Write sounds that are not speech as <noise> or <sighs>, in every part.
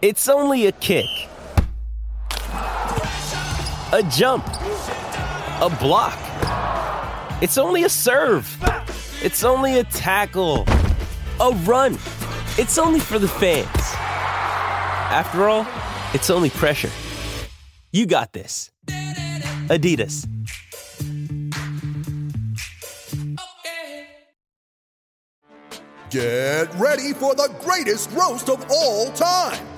It's only a kick, a jump, a block. It's only a serve. It's only a tackle, a run. It's only for the fans. After all, it's only pressure. You got this. Adidas. Get ready for the greatest roast of all time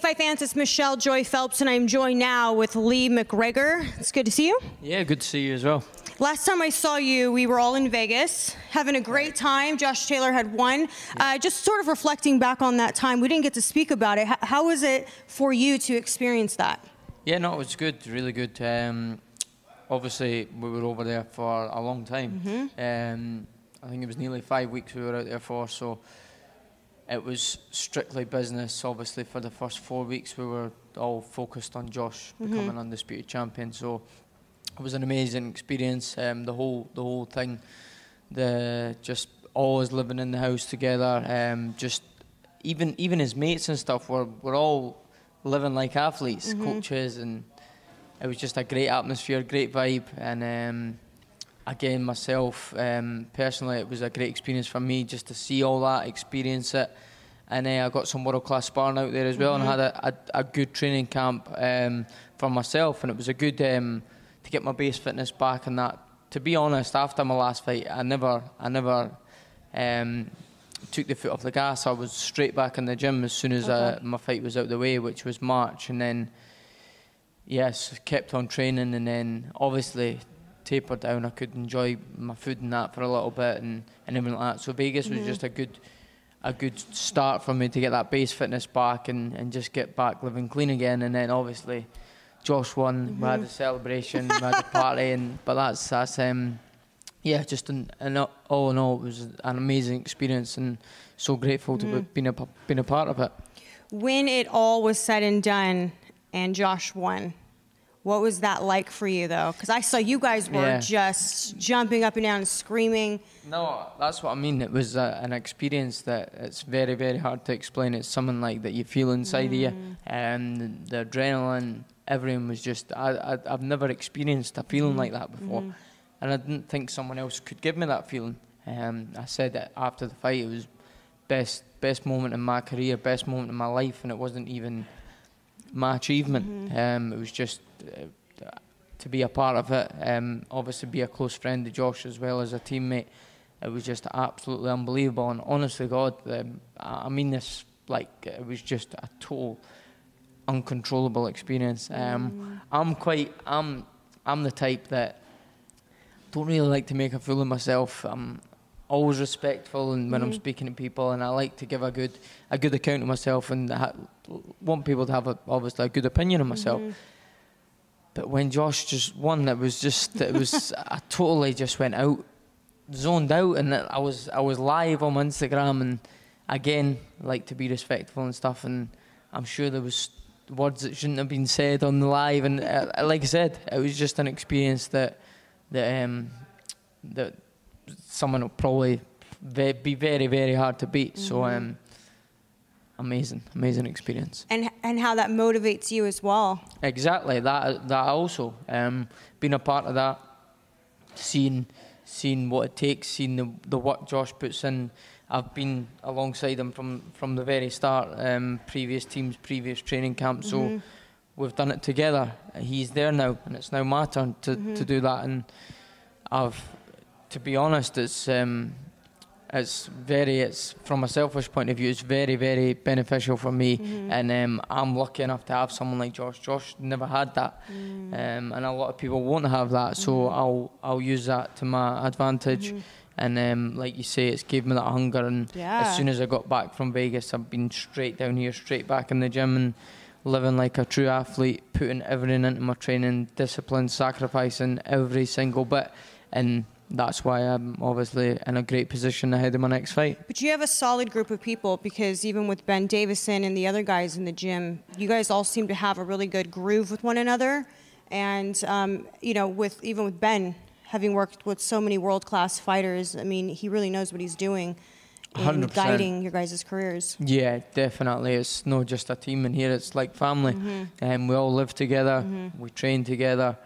Five fans, it's Michelle Joy Phelps, and I'm joined now with Lee McGregor. It's good to see you. Yeah, good to see you as well. Last time I saw you, we were all in Vegas having a great time. Josh Taylor had won. Uh, just sort of reflecting back on that time, we didn't get to speak about it. H- how was it for you to experience that? Yeah, no, it was good, really good. Um, obviously, we were over there for a long time. Mm -hmm. Um, I think it was nearly five weeks we were out there for, so it was strictly business. Obviously, for the first four weeks, we were all focused on Josh becoming undisputed champion. So it was an amazing experience. Um, the whole the whole thing, the just always living in the house together. Um, just even even his mates and stuff were were all living like athletes, coaches, and it was just a great atmosphere, great vibe, and. Um, again myself um, personally it was a great experience for me just to see all that experience it and uh, I got some world class sparring out there as well and had a, a, a good training camp um, for myself and it was a good um, to get my base fitness back and that. To be honest after my last fight I never I never um, took the foot off the gas. I was straight back in the gym as soon as uh, my fight was out the way which was March and then yes, kept on training and then obviously tapered down. I could enjoy my food and that for a little bit and, and everything like that. So Vegas was just a good a good start for me to get that base fitness back and, and just get back living clean again. And then obviously Josh won. We had the celebration, we had the party, and but that's that's um yeah, just an, an all in all, it was an amazing experience and so grateful to be been a been a part of it. When it all was said and done and Josh won, what was that like for you though? Because I saw you guys were Yeah. just jumping up and down and screaming. No, that's what I mean. It was uh, an experience that it's very, very hard to explain. It's something like that you feel inside of you, and the, the adrenaline, everything was just. I, I, I've never experienced a feeling like that before, and I didn't think someone else could give me that feeling. Um, I said that after the fight, it was best, best moment in my career, best moment in my life, and it wasn't even my achievement. Um, it was just to be a part of it. Um, obviously, be a close friend to Josh as well as a teammate. It was just absolutely unbelievable. And honestly, God, um, I mean this like it was just a total uncontrollable experience. Um, I'm quite. I'm. I'm the type that don't really like to make a fool of myself. I'm always respectful and when I'm speaking to people, and I like to give a good a good account of myself and ha- want people to have a, obviously a good opinion of myself. But when Josh just won, it was just it was <laughs> I totally just went out, zoned out, and I was I was live on my Instagram and again like to be respectful and stuff, and I'm sure there was words that shouldn't have been said on the live, and uh, like I said, it was just an experience that that um, that someone will probably be very very hard to beat. So um, amazing, amazing experience. and and how that motivates you as well. Exactly that. That also um, being a part of that, seeing seeing what it takes, seeing the the work Josh puts in. I've been alongside him from from the very start. Um, previous teams, previous training camps. So we've done it together. He's there now, and it's now my turn to, to do that. And I've, to be honest, it's um, it's very it's from a selfish point of view it's very very beneficial for me. And um, I'm lucky enough to have someone like Josh. Josh never had that. Um, and a lot of people won't have that. So I'll I'll use that to my advantage. And um, like you say it's gave me that hunger. And Yeah. as soon as I got back from Vegas I've been straight down here straight back in the gym and living like a true athlete putting everything into my training discipline sacrificing every single bit. And that's why I'm obviously in a great position ahead of my next fight. But you have a solid group of people because even with Ben Davison and the other guys in the gym, you guys all seem to have a really good groove with one another. And um, you know, with even with Ben having worked with so many world class fighters, I mean, he really knows what he's doing in 100%. guiding your guys' careers. Yeah, definitely. It's not just a team in here; it's like family, and we all live together. We train together,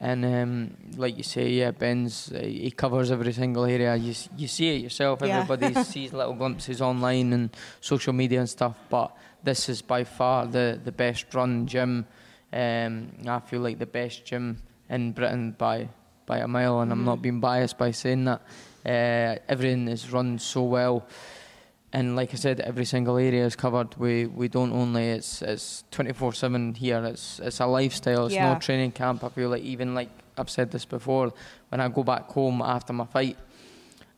and um, like you say, yeah, Ben's uh, he covers every single area. You you see it yourself. Yeah. Everybody <laughs> sees little glimpses online and social media and stuff. But this is by far the the best run gym. Um, I feel like the best gym in Britain by by a mile, and I'm not being biased by saying that. Uh, everything is run so well and like I said, every single area is covered. We we don't only it's it's twenty four seven here. It's it's a lifestyle. It's Yeah. no training camp. I feel like even like I've said this before, when I go back home after my fight,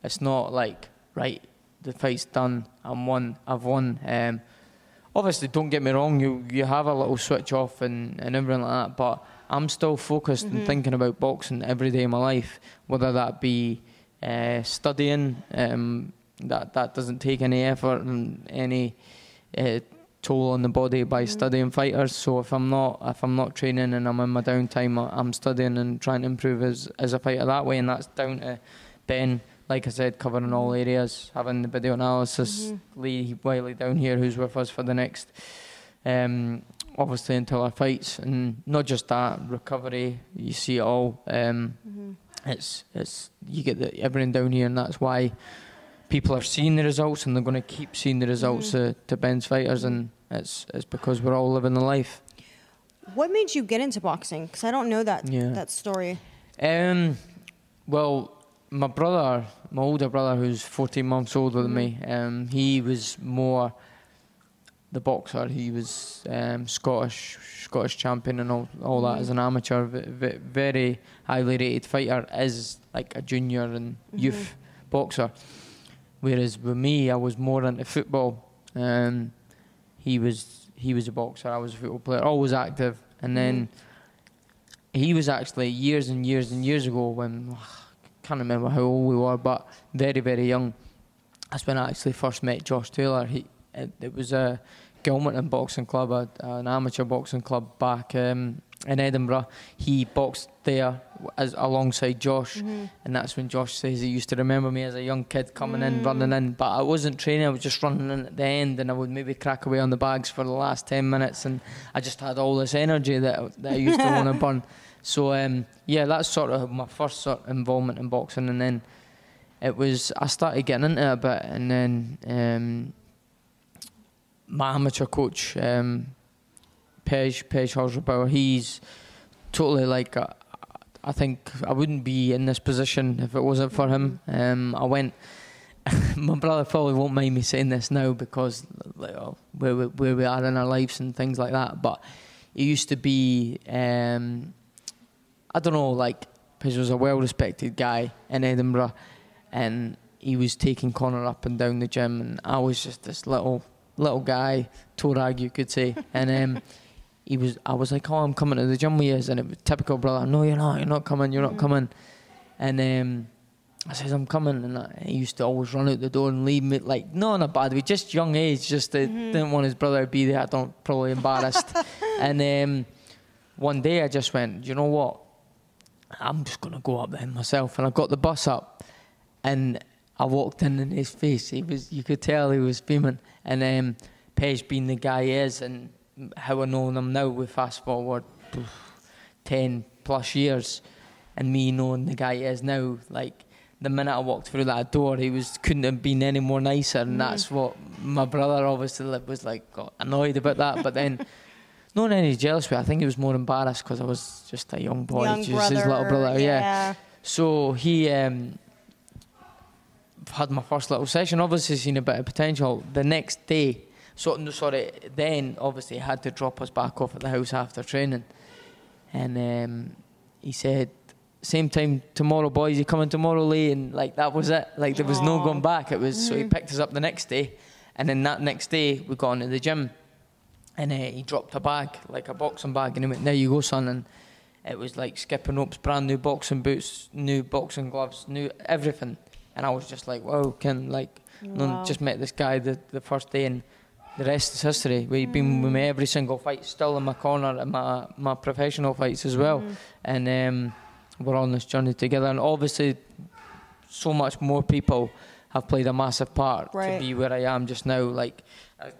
it's not like right the fight's done. I'm won. I've won. Um, obviously, don't get me wrong. You you have a little switch off and and everything like that, but I'm still focused and thinking about boxing every day of my life, whether that be uh, studying. Um, that that doesn't take any effort and any uh, toll on the body by studying fighters. So if I'm not if I'm not training and I'm in my downtime, I'm studying and trying to improve as as a fighter that way, and that's down to Ben. Like I said, covering all areas, having the video analysis, Lee Wiley down here, who's with us for the next, um, obviously until our fights, and not just that recovery. You see it all. Um, It's it's you get the, everything down here, and that's why people are seeing the results, and they're going to keep seeing the results uh, to Ben's fighters, and it's it's because we're all living the life. What made you get into boxing? Because I don't know that Yeah. that story. Um, well, my brother, my older brother, who's 14 months older than me, um, he was more the boxer. He was um, Scottish Scottish champion and all, all that as an amateur. V- very highly rated fighter as like a junior and youth boxer. Whereas with me, I was more into football. Um, he was he was a boxer. I was a football player, always active. And then he was actually years and years and years ago when I can't remember how old we were, but very very young. That's when I actually first met Josh Taylor. He it, it was a Gilmerton boxing club, a, an amateur boxing club back um, in Edinburgh. He boxed there as alongside Josh, and that's when Josh says he used to remember me as a young kid coming in, running in. But I wasn't training; I was just running in at the end, and I would maybe crack away on the bags for the last ten minutes, and I just had all this energy that that I used to want to <laughs> burn. So um, yeah, that's sort of my first sort of involvement in boxing, and then it was I started getting into it a bit, and then um, my amateur coach, um, Pej Pej Horsabauer, he's totally like uh, I think I wouldn't be in this position if it wasn't for him. Um, I went. <laughs> my brother probably won't mind me saying this now because like, oh, where we, where we are in our lives and things like that. But he used to be, um, I don't know, like Pej was a well-respected guy in Edinburgh, and he was taking Connor up and down the gym, and I was just this little little guy, Torag, you could say, and um, he was. I was like, "Oh, I'm coming to the gym with you," and it was typical brother. No, you're not. You're not coming. You're not coming. And um, I says, "I'm coming," and I, he used to always run out the door and leave me like, not in a bad way, just young age, just uh, didn't want his brother to be there. I don't probably embarrassed. <laughs> and um, one day I just went, you know what? I'm just gonna go up there myself." And I got the bus up, and I walked in and his face. He was, you could tell he was beaming. And um, Pej being the guy he is, and how I know him now, we fast forward ten plus years, and me knowing the guy he is now, like. The minute I walked through that door, he was couldn't have been any more nicer, and that's what my brother obviously was like got annoyed about that. But then <laughs> not any jealous with. I think he was more embarrassed because I was just a young boy, Young just his little brother, brother. Yeah. yeah. So he um, had my first little session. Obviously, seen a bit of potential. The next day, so no, sorry, then obviously had to drop us back off at the house after training, and um, he said. Same time tomorrow, boys. You coming tomorrow, Lee? And like that was it. Like there was no going back. It was so he picked us up the next day, and then that next day we got into the gym, and uh, he dropped a bag, like a boxing bag, and he went, "There you go, son." And it was like skipping ropes, brand new boxing boots, new boxing gloves, new everything. And I was just like, "Wow, can like, Wow. just met this guy the, the first day, and the rest is history. We've been with me every single fight, still in my corner in my my professional fights as well, and um, we're on this journey together. And obviously, so much more people have played a massive part Right. to be where I am just now. Like I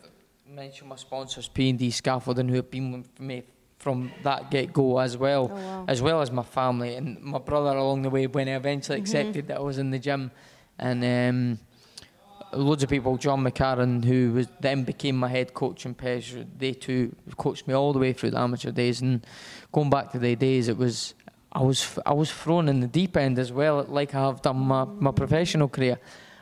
mentioned, my sponsors P and D Scaffolding, who have been with me from that get go as well, Oh, wow. as well as my family and my brother along the way when I eventually Mm-hmm. accepted that I was in the gym, and. Um, loads of people, John McCarran, who was then became my head coach in Pej, they too coached me all the way through the amateur days. And going back to the days, it was I was I was thrown in the deep end as well, like I have done my, my professional career.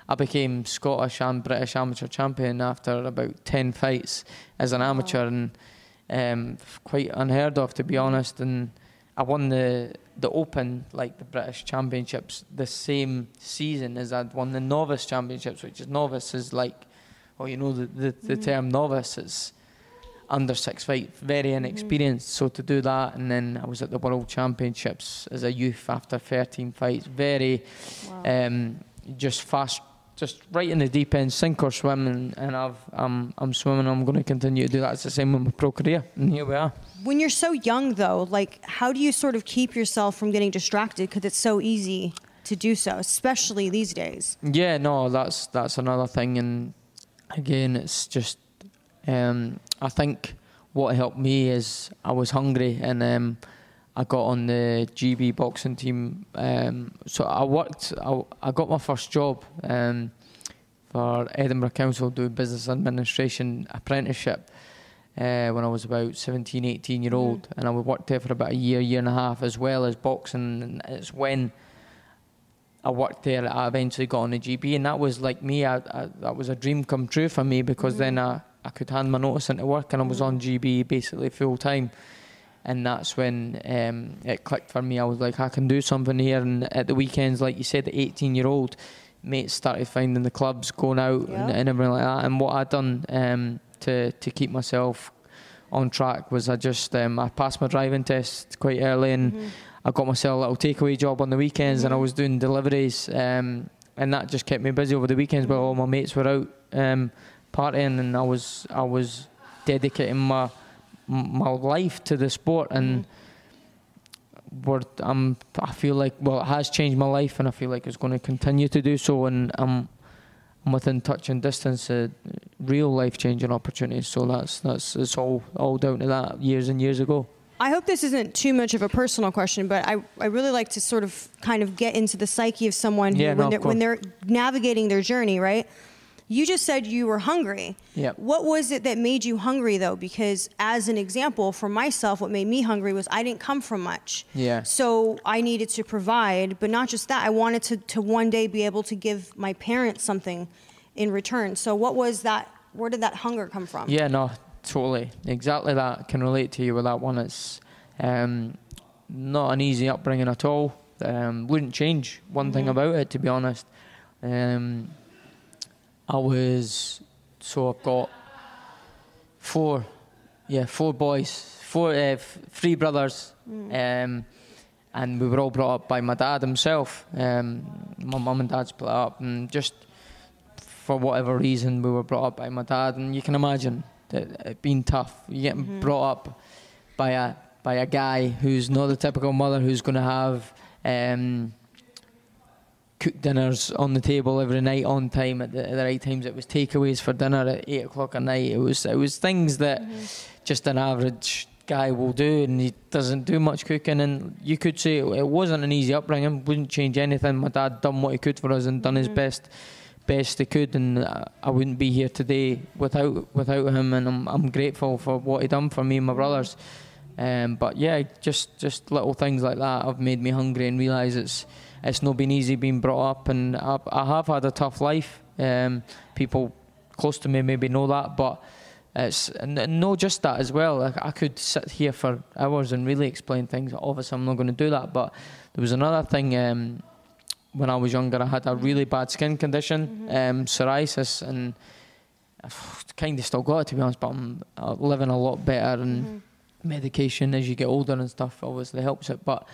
I became Scottish and British amateur champion after about ten fights as an amateur, and um, quite unheard of to be honest. And I won the the Open, like the British Championships, the same season as I'd won the Novice Championships, which is novice is like, well, you know the the, the term novice is under six fight, very inexperienced. So to do that, and then I was at the World Championships as a youth after 13 fights, very um, just fast. Just right in the deep end, sink or swim, and, and I've, I'm I'm swimming. I'm going to continue to do that. It's the same with my pro career, and here we are. When you're so young, though, like how do you sort of keep yourself from getting distracted? Because it's so easy to do so, especially these days. Yeah, no, that's that's another thing, and again, it's just um, I think what helped me is I was hungry, and um, I got on the GB boxing team. Um, so I worked. I, I got my first job um, for Edinburgh Council doing business administration apprenticeship. Uh, when I was about 17, 18 year old, and I worked there for about a year, year and a half, as well as boxing. And it's when I worked there. I eventually got on the GB, and that was like me. I, I, that was a dream come true for me because then I, I could hand my notice into work, and I was on GB basically full time. And that's when um, it clicked for me. I was like, I can do something here. And at the weekends, like you said, the 18 year old mates started finding the clubs, going out, and, Yeah. and everything like that. And what I'd done um, to to keep myself on track was I just um, I passed my driving test quite early and I got myself a little takeaway job on the weekends and I was doing deliveries um, and that just kept me busy over the weekends while all my mates were out um, partying and I was I was dedicating my my life to the sport and we're, I'm, I feel like well it has changed my life and I feel like it's going to continue to do so and I'm I'm within touch and distance of real life changing opportunities. So that's that's it's all all down to that years and years ago. I hope this isn't too much of a personal question, but I, I really like to sort of kind of get into the psyche of someone who, Yeah, when, of they're, when they're navigating their journey, right? You just said you were hungry. Yep. What was it that made you hungry, though? Because, as an example, for myself, what made me hungry was I didn't come from much. Yeah. So I needed to provide, but not just that. I wanted to, to one day be able to give my parents something in return. So, what was that? Where did that hunger come from? Yeah, no, totally, exactly that. Can relate to you with that one. It's um, not an easy upbringing at all. Um, wouldn't change one thing about it, to be honest. Um, I was so I've got four, yeah, four boys, four, uh, f- three brothers, um, and we were all brought up by my dad himself. Um, my mum and dad split up, and just for whatever reason, we were brought up by my dad, and you can imagine that it being tough. You getting brought up by a by a guy who's not the typical mother who's going to have. Um, cook dinners on the table every night on time at the, at the right times. It was takeaways for dinner at eight o'clock at night. It was it was things that mm-hmm. just an average guy will do, and he doesn't do much cooking. And you could say it wasn't an easy upbringing. Wouldn't change anything. My dad done what he could for us and done his mm-hmm. best best they could, and I wouldn't be here today without without him. And I'm I'm grateful for what he done for me and my mm-hmm. brothers. Um, but yeah, just just little things like that have made me hungry and realise it's it's not been easy being brought up, and I, I have had a tough life. Um, people close to me maybe know that, but it's and not just that as well. Like I could sit here for hours and really explain things. Obviously, I'm not going to do that. But there was another thing um, when I was younger. I had a really bad skin condition, um, psoriasis, and I've kind of still got it to be honest. But I'm living a lot better, and medication as you get older and stuff obviously helps it. But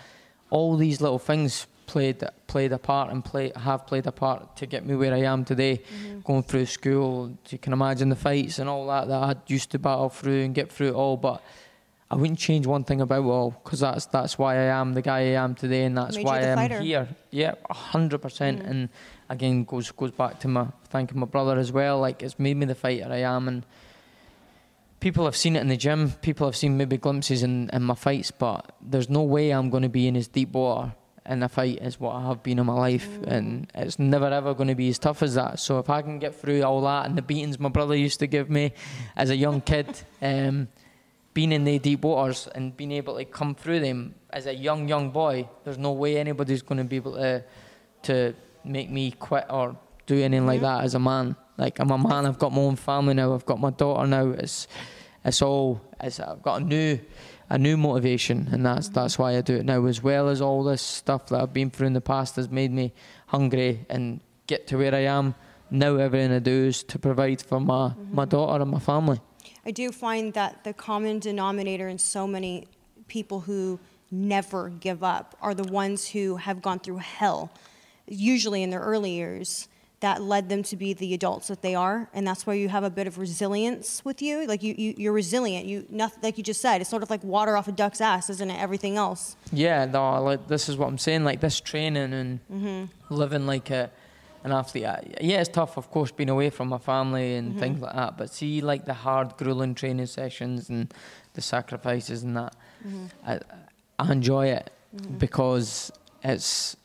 all these little things played played a part and play have played a part to get me where I am today. Mm-hmm. Going through school, you can imagine the fights and all that that I used to battle through and get through it all. But I wouldn't change one thing about it all because that's that's why I am the guy I am today, and that's Made why I'm fighter. here. Yeah, a hundred percent. Mm-hmm. And again, goes goes back to my thanking my brother as well. Like it's made me the fighter I am, and people have seen it in the gym. People have seen maybe glimpses in, in my fights, but there's no way I'm going to be in as deep water in a fight as what I have been in my life, and it's never ever going to be as tough as that. So if I can get through all that and the beatings my brother used to give me as a young kid, <laughs> um, being in the deep waters and being able to come through them as a young young boy, there's no way anybody's going to be able to to make me quit or do anything like that as a man. Like I'm a man. I've got my own family now. I've got my daughter now. It's it's all. It's, I've got a new a new motivation, and that's mm-hmm. that's why I do it now. As well as all this stuff that I've been through in the past has made me hungry and get to where I am now. Everything I do is to provide for my mm-hmm. my daughter and my family. I do find that the common denominator in so many people who never give up are the ones who have gone through hell, usually in their early years, that led them to be the adults that they are, and that's why you have a bit of resilience with you. Like you, you you're resilient. You nothing like you just said. It's sort of like water off a duck's ass, isn't it? Everything else. Yeah, no, like this is what I'm saying. Like this training and Mm-hmm. living like a an athlete. I- Yeah, it's tough, of course, being away from my family and Mm-hmm. things like that. But see, like the hard, grueling training sessions and the sacrifices and that, Mm-hmm. I, I enjoy it because it's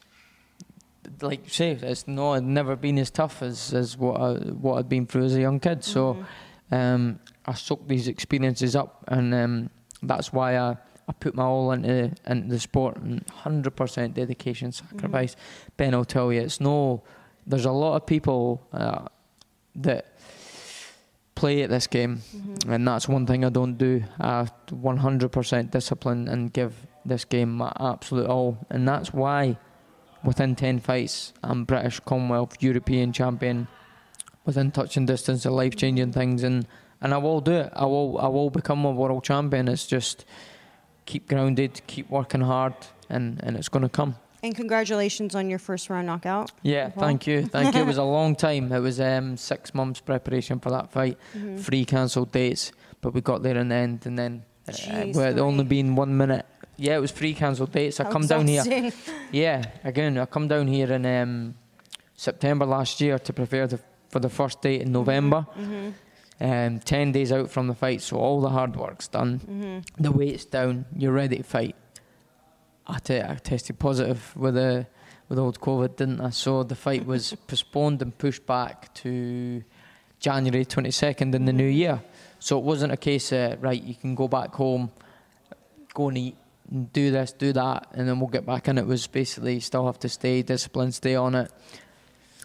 like you say, it's not it's never been as tough as, as what I, what I'd been through as a young kid. So um, I soak these experiences up, and um, that's why I, I put my all into into the sport and hundred percent dedication, sacrifice. Ben, I'll tell you, it's no. There's a lot of people uh, that play at this game, and that's one thing I don't do. I 100% discipline and give this game my absolute all, and that's why within 10 fights I'm British, Commonwealth, European champion, within touching distance of life changing things, and and I will do it. I will I will become a world champion. It's just keep grounded, keep working hard, and and it's going to come. And congratulations on your first round knockout. Yeah, Well. thank you, thank you. It was a <laughs> long time. It was um, six months preparation for that fight, Mm-hmm. three cancelled dates, but we got there in the end, and then uh, Jeez, with only been one minute. Yeah, it was three cancelled dates. I How come down here. Yeah, again, I come down here in um, September last year to prepare the, for the first date in November. Mm-hmm. Mm-hmm. Um, ten days out from the fight, so all the hard work's done. Mm-hmm. The weight's down. You're ready to fight. I, tested positive with the with old COVID, didn't I? So the fight was <laughs> postponed and pushed back to January 22nd in the new year. So it wasn't a case of right, you can go back home, go and eat, do this, do that, and then we'll get back in. It was basically still have to stay disciplined, stay on it.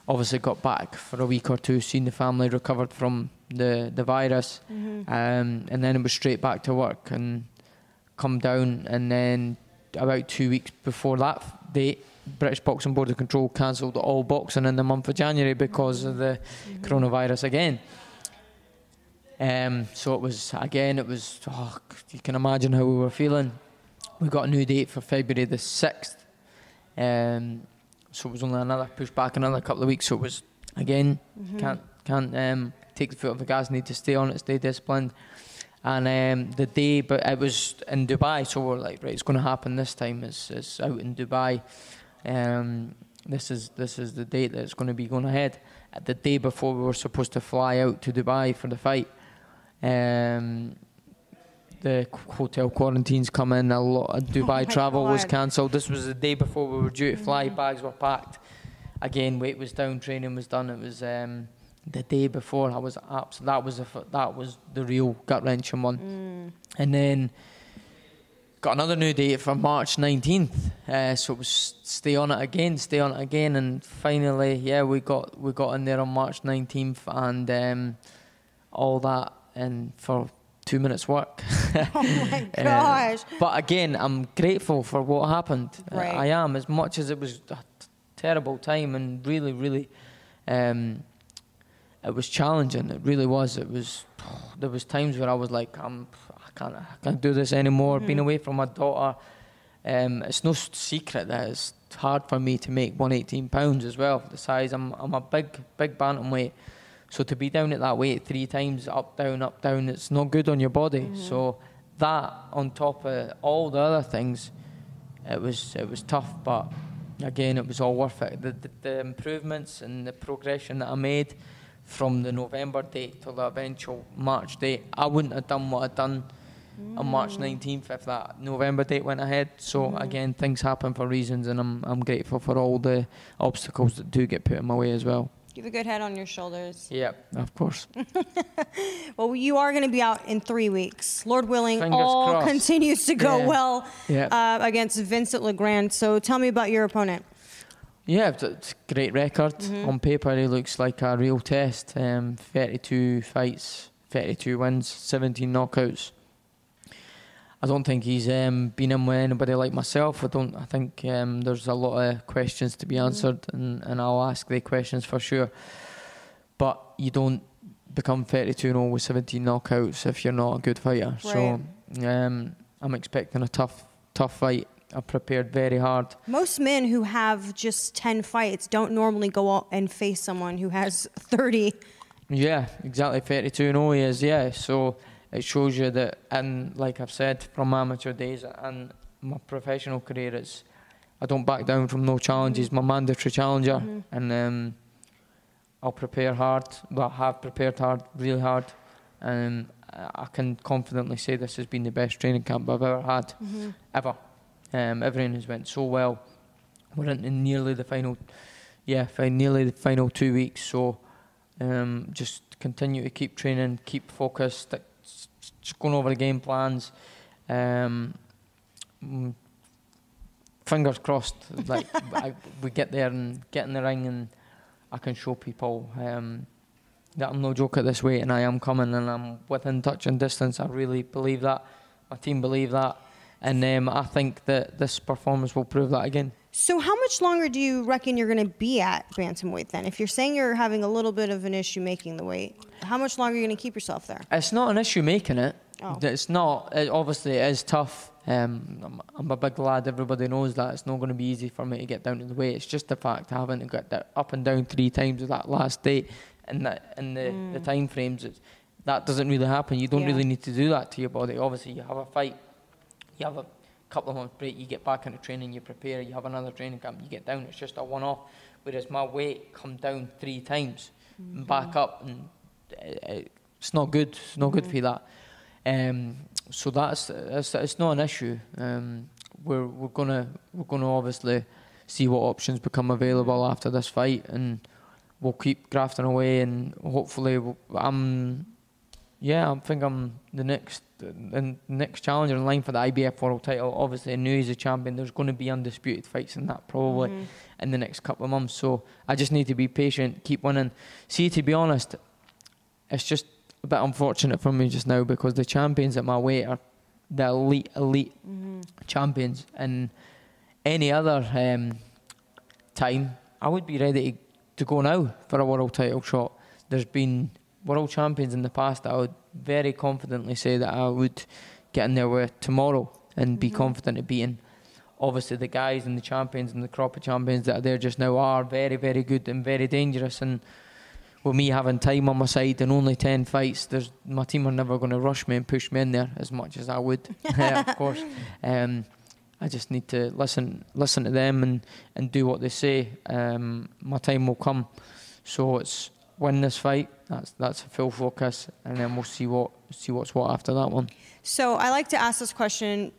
Obviously, got back for a week or two, seen the family recovered from the the virus, um, and then it was straight back to work and come down. And then about two weeks before that date, British Boxing Board of Control cancelled all boxing in the month of January because of the coronavirus again. Um, so it was again. It was. Oh, you can imagine how we were feeling. We got a new date for February the sixth. Um, so it was only another push back another couple of weeks. So it was again can't can't um, take the foot off the gas. Need to stay on it, stay disciplined. And um, the day, but it was in Dubai, so we're like, right, it's going to happen this time. It's, it's out in Dubai. Um, this is this is the date that it's going to be going ahead. At the day before we were supposed to fly out to Dubai for the fight, um, the hotel quarantines come in. A lot of Dubai my travel was cancelled. This was the day before we were due to fly. Bags were packed, again, weight was down, training was done. It was um, the day before. I was abs- That was the f- that was the real gut wrenching one. And then got another new date for March 19th. Uh, so it was stay on it again, stay on it again, and finally, yeah, we got we got in there on March 19th, and um, all that, and for two minutes work. <laughs> Oh my Uh, gosh. but again, I'm grateful for what happened. Uh, Right. I am, as much as it was a t- terrible time and really, really, um, it was challenging. It really was. It was. <sighs> There was times where I was like, I'm, I can't, I can't do this anymore. Being away from my daughter, um, it's no secret that it's hard for me to make 118 pounds as well. The size, I'm, I'm a big, big bantamweight. So to be down at that weight three times, up, down, up, down, it's not good on your body. Mm-hmm. So that on top of all the other things, it was it was tough, but again, it was all worth it. The, the, the improvements and the progression that I made from the November date to the eventual March date, I wouldn't have done what I'd done on March mm. 19th if that November date went ahead. So mm-hmm. again, things happen for reasons, and I'm I'm grateful for all the obstacles that do get put in my way as well. You have a good head on your shoulders. Yeah, of course. <laughs> Well, you are going to be out in three weeks. Lord willing, Fingers all crossed. continues to go Yeah. well Yeah. uh, against Vincent Legrand. So tell me about your opponent. Yeah, it's- it's a great record. On paper, he looks like a real test. Um, 32 fights, 32 wins, 17 knockouts. I don't think he's um, been in with anybody like myself. I don't. I think um, there's a lot of questions to be answered, and, and I'll ask the questions for sure. But you don't become 32 0 with 17 knockouts if you're not a good fighter. So um, I'm expecting a tough, tough fight. I prepared very hard. Most men who have just 10 fights don't normally go out and face someone who has 30. Yeah, exactly. 32 0 he is, yeah. So it shows you that, and like I've said, from my amateur days and my professional career, it's I don't back down from no challenges. My mandatory challenger, and um, I'll prepare hard. Well, I have prepared hard, really hard, and I I can confidently say this has been the best training camp I've ever had, ever. Um, everything has went so well. We're into nearly the final, yeah, nearly the final two weeks. So um, just continue to keep training, keep focused, stick, just going over the game plans. Um, mm, fingers crossed, like <laughs> I, we get there and get in the ring, and I can show people um, that I'm no joke at this weight, and I am coming, and I'm within touch and distance. I really believe that. My team believe that, and um, I think that this performance will prove that again. So, how much longer do you reckon you're going to be at bantamweight then? If you're saying you're having a little bit of an issue making the weight, how much longer are you going to keep yourself there? It's not an issue making it. Oh. It's not. It, obviously, it is tough. Um, I'm, I'm a big lad. Everybody knows that. It's not going to be easy for me to get down to the weight. It's just the fact I haven't got that up and down three times with that last date, and that in the, the time frames. It's, that doesn't really happen. You don't Mm. Yeah. really need to do that to your body. Obviously, you have a fight, you have a couple of months break, you get back into training, you prepare, you have another training camp, you get down. It's just a one-off. Whereas my weight come down three times, and back up, and uh, it's not good. It's not good for you that. Um, so that's it's, it's not an issue. Um, we're we're gonna we're gonna obviously see what options become available after this fight, and we'll keep grafting away, and hopefully we'll, I'm yeah, I think I'm the next the next challenger in line for the IBF world title. Obviously, I knew he's a champion. There's going to be undisputed fights in that probably in the next couple of months. So I just need to be patient, keep winning. See, to be honest, it's just a bit unfortunate for me just now because the champions at my weight are the elite, elite champions. And any other um, time, I would be ready to, to go now for a world title shot. There's been world champions in the past that I would very confidently say that I would get in there with tomorrow and be confident of beating. Obviously, the guys and the champions and the crop of champions that are there just now are very, very good and very dangerous. And with me having time on my side and only 10 fights, there's my team are never going to rush me and push me in there as much as I would, <laughs> <laughs> yeah, of course. Um, I just need to listen listen to them and, and do what they say. Um, my time will come. So it's win this fight. That's that's a full focus, and then we'll see what see what's what after that one. So, I like to ask this question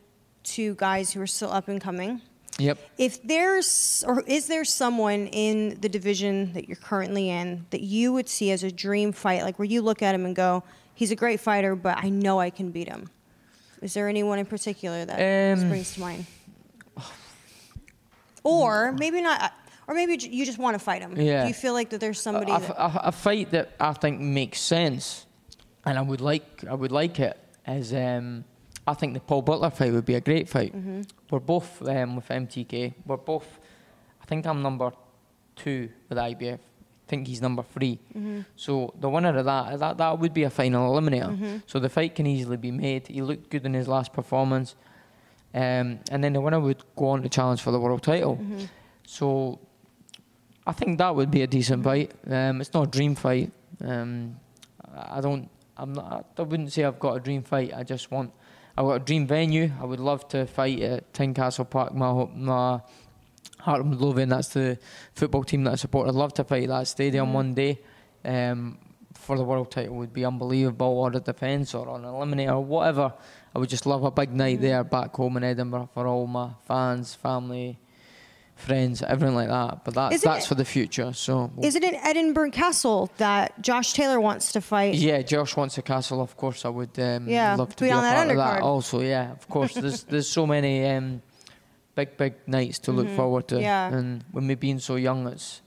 to guys who are still up and coming. Yep. If there's, or is there someone in the division that you're currently in that you would see as a dream fight, like where you look at him and go, he's a great fighter, but I know I can beat him? Is there anyone in particular that Um, springs to mind? Or maybe not, or maybe you just want to fight him. Yeah. Do you feel like that there's somebody a, that, a- a fight that I think makes sense, and I would like I would like it is um, I think the Paul Butler fight would be a great fight. Mm-hmm. We're both um, with MTK. We're both. I think I'm number two with IBF. I think he's number 3 Mm-hmm. So the winner of that, that that would be a final eliminator. So the fight can easily be made. He looked good in his last performance, um, and then the winner would go on to challenge for the world title. Mm-hmm. So I think that would be a decent fight. Um, it's not a dream fight. Um, I don't. I'm not. I wouldn't say I've got a dream fight. I just want. I've got a dream venue. I would love to fight at Tynecastle Park. My my Heart of Midlothian. That's the football team that I support. I'd love to fight at that stadium one day. Um, for the world title would be unbelievable, or a defence, or an eliminator, or whatever. I would just love a big night there back home in Edinburgh for all my fans, family, friends, everything like that. But that's Isn't that's it- for the future. So is it in Edinburgh Castle that Josh Taylor wants to fight? yeah, Josh wants a castle. Of course, I would um, Yeah, love to be be, on a that part of that. Also, yeah, of course. There's <laughs> there's so many um, big big nights to look forward to, Mm-hmm. Yeah. and with me being so young, it's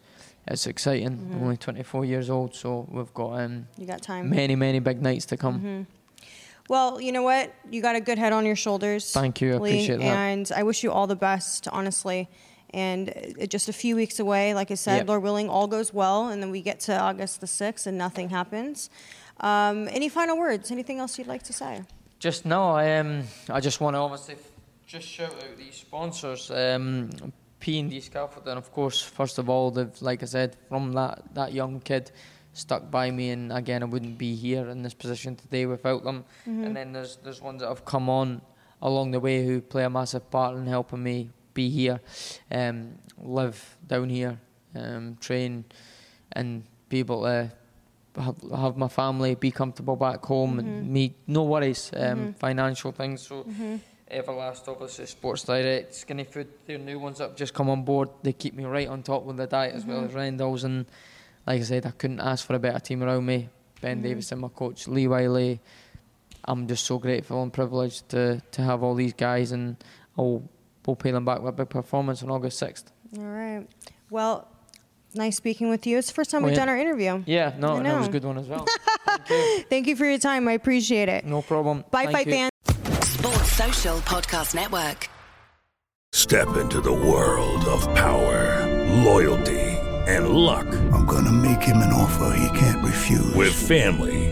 it's exciting. Mm-hmm. I'm only 24 years old, so we've got um, You got time. many many big nights to come. Mm-hmm. Well, you know what? You got a good head on your shoulders. Thank you, I Lee, appreciate that. And I wish you all the best, honestly. And uh, just a few weeks away, like I said, Yep. Lord willing, all goes well, and then we get to August the 6th and nothing happens. Um, any final words? Anything else you'd like to say? Just no, I um, I just want to obviously f- just shout out these sponsors, um, P and D Scaffolding, of course. First of all, they've like I said, from that that young kid, stuck by me, and again, I wouldn't be here in this position today without them. And then there's there's ones that have come on along the way who play a massive part in helping me be here, um, live down here, um, train, and be able to have, have my family be comfortable back home and me no worries um, financial things. So Everlast obviously Sports Direct Skinny Food their new ones that have just come on board. They keep me right on top with the diet as well as Rendell's and like I said I couldn't ask for a better team around me. Ben Davison my coach Lee Wiley. I'm just so grateful and privileged to, to have all these guys and I'll we'll pay them back with a big performance on August 6th All right. Well, nice speaking with you. It's the first time Oh, we've yeah. done our interview. yeah no I and that was a good one as well <laughs> Thank you. Thank you for your time. I appreciate it. no problem Bye, Thank fight you. fans. Sports Social Podcast Network. Step into the world of power, loyalty, and luck. I'm gonna make him an offer he can't refuse. With family,